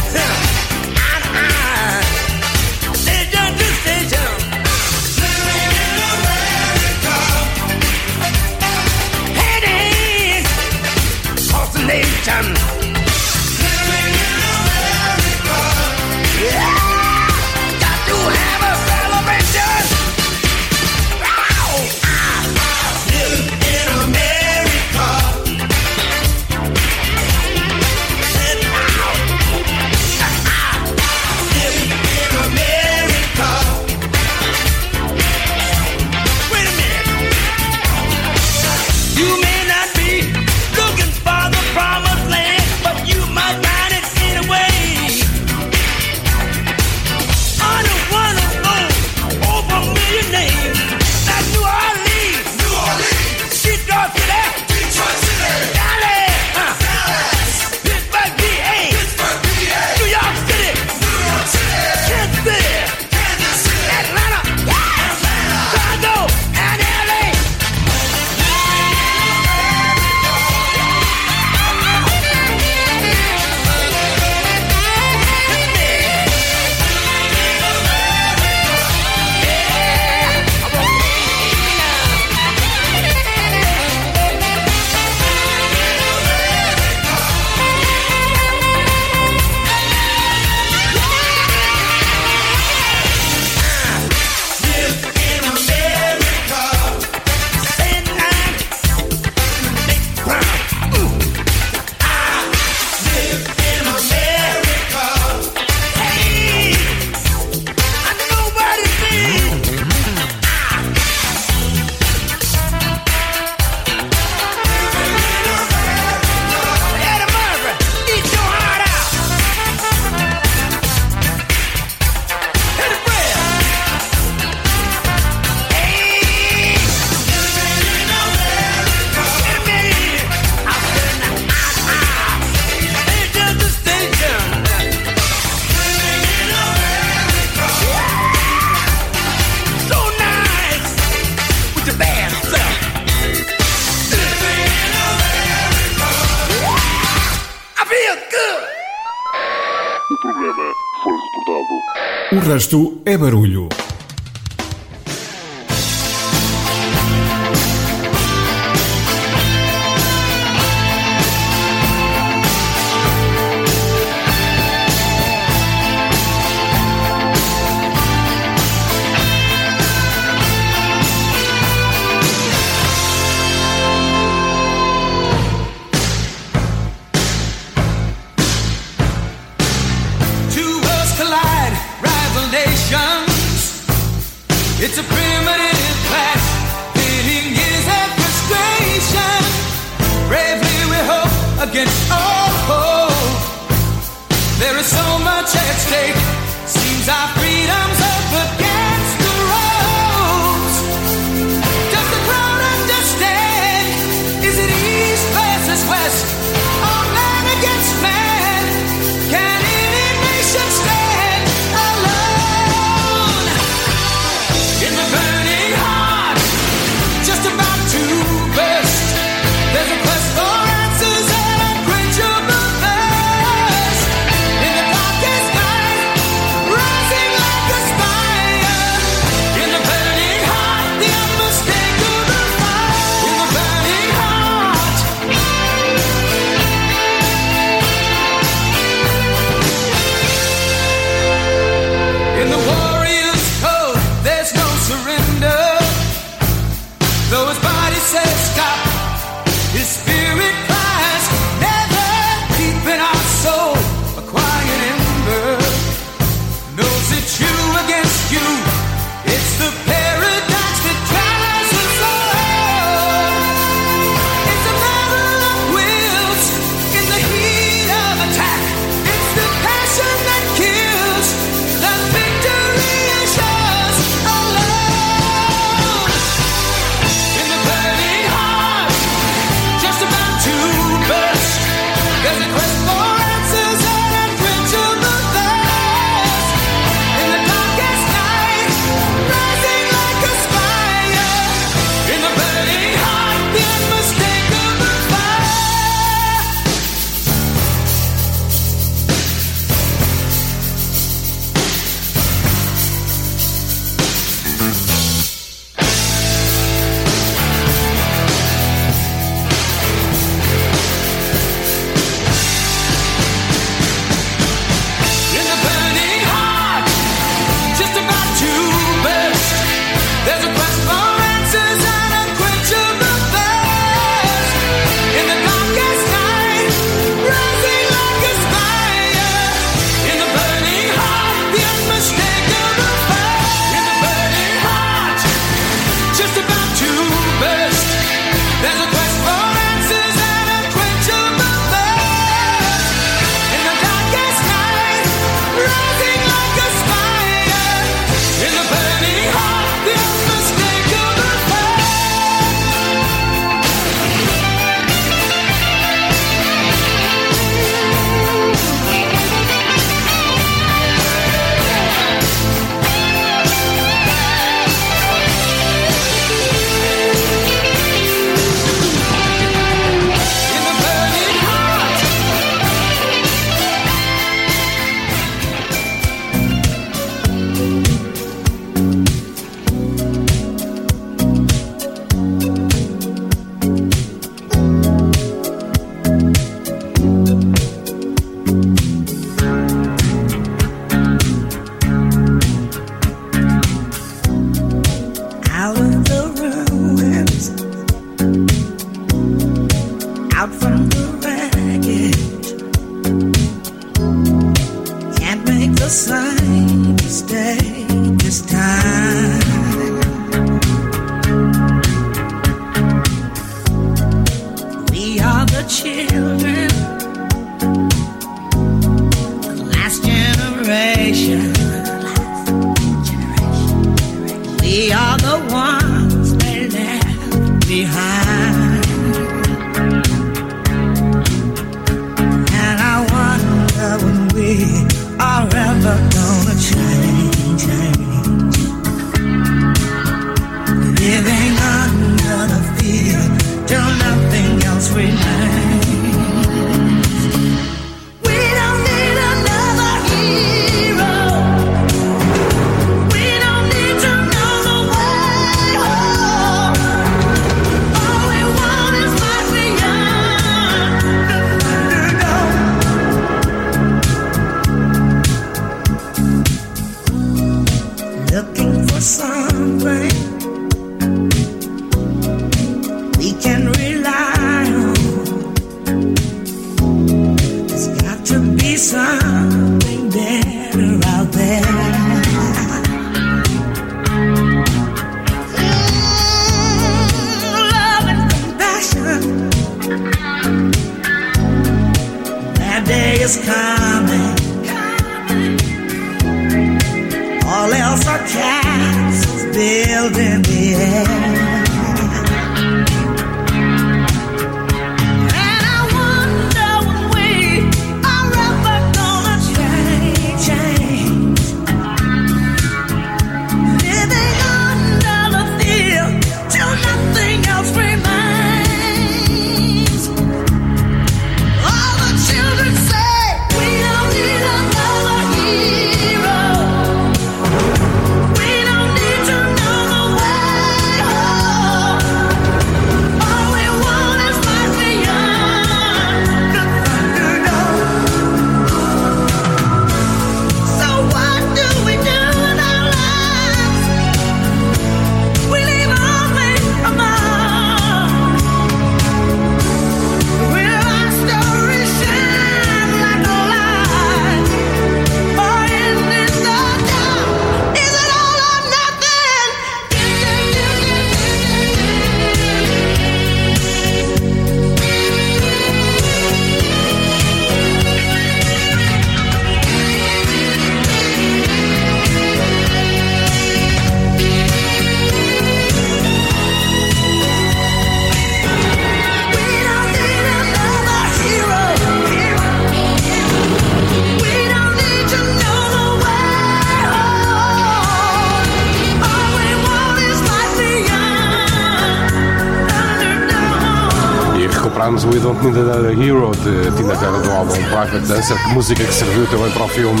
Hero de Tina Turner do álbum Private Dancer, música que serviu também para o filme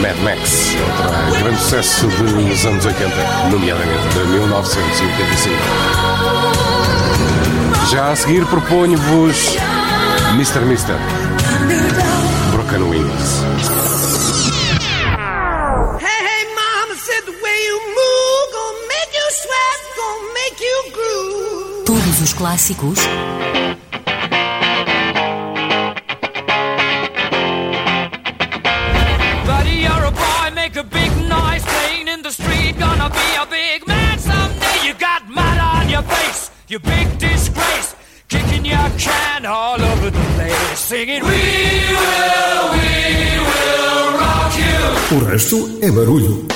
Mad Max, outro grande sucesso dos anos 80, nomeadamente de 1985. Já a seguir proponho-vos Mr. Mister, Broken Wings. Todos os clássicos resto é barulho.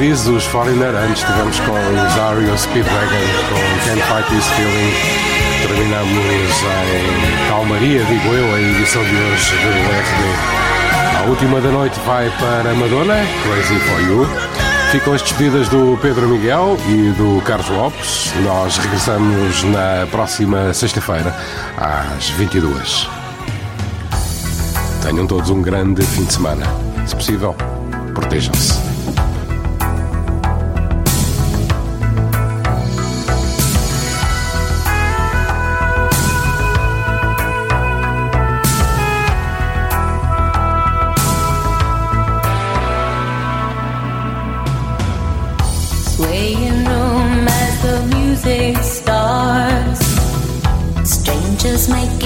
aviso, os Foreigner, antes tivemos com os Ario Speedwagon, com Can't Fight This Feeling. Terminamos em calmaria, digo eu, a edição de hoje do RB. A última da noite vai para Madonna, Crazy For You. Ficam as despedidas do Pedro Miguel e do Carlos Lopes. Nós regressamos na próxima sexta-feira, às 22 Tenham todos um grande fim de semana. Se possível, protejam-se. Let's make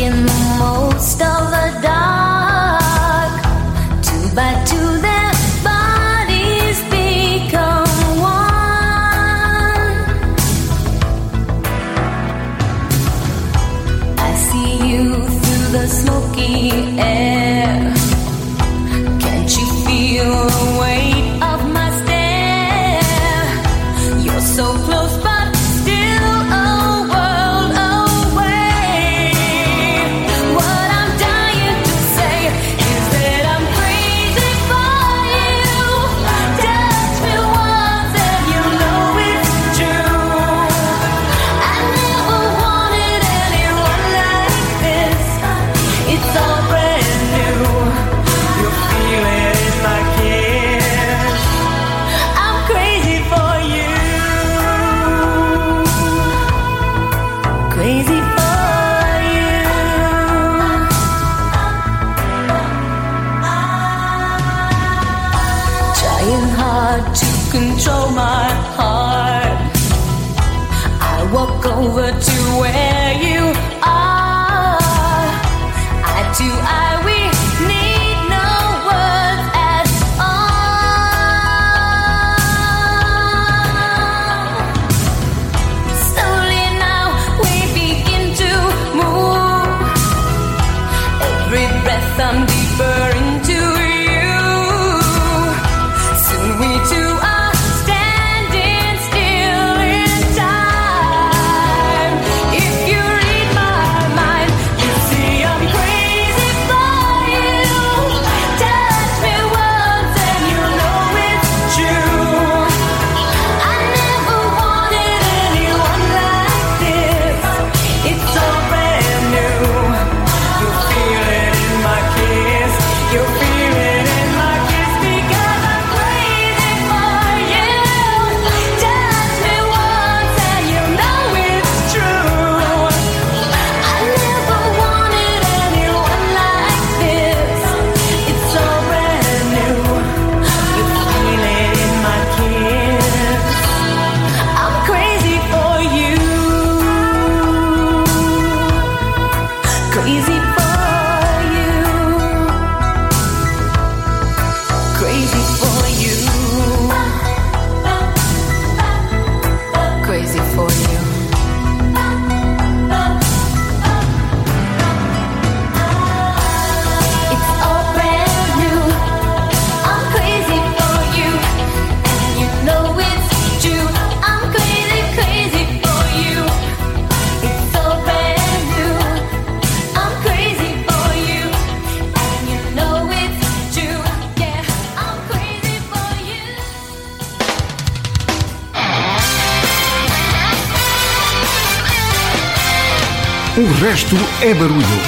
é barulho.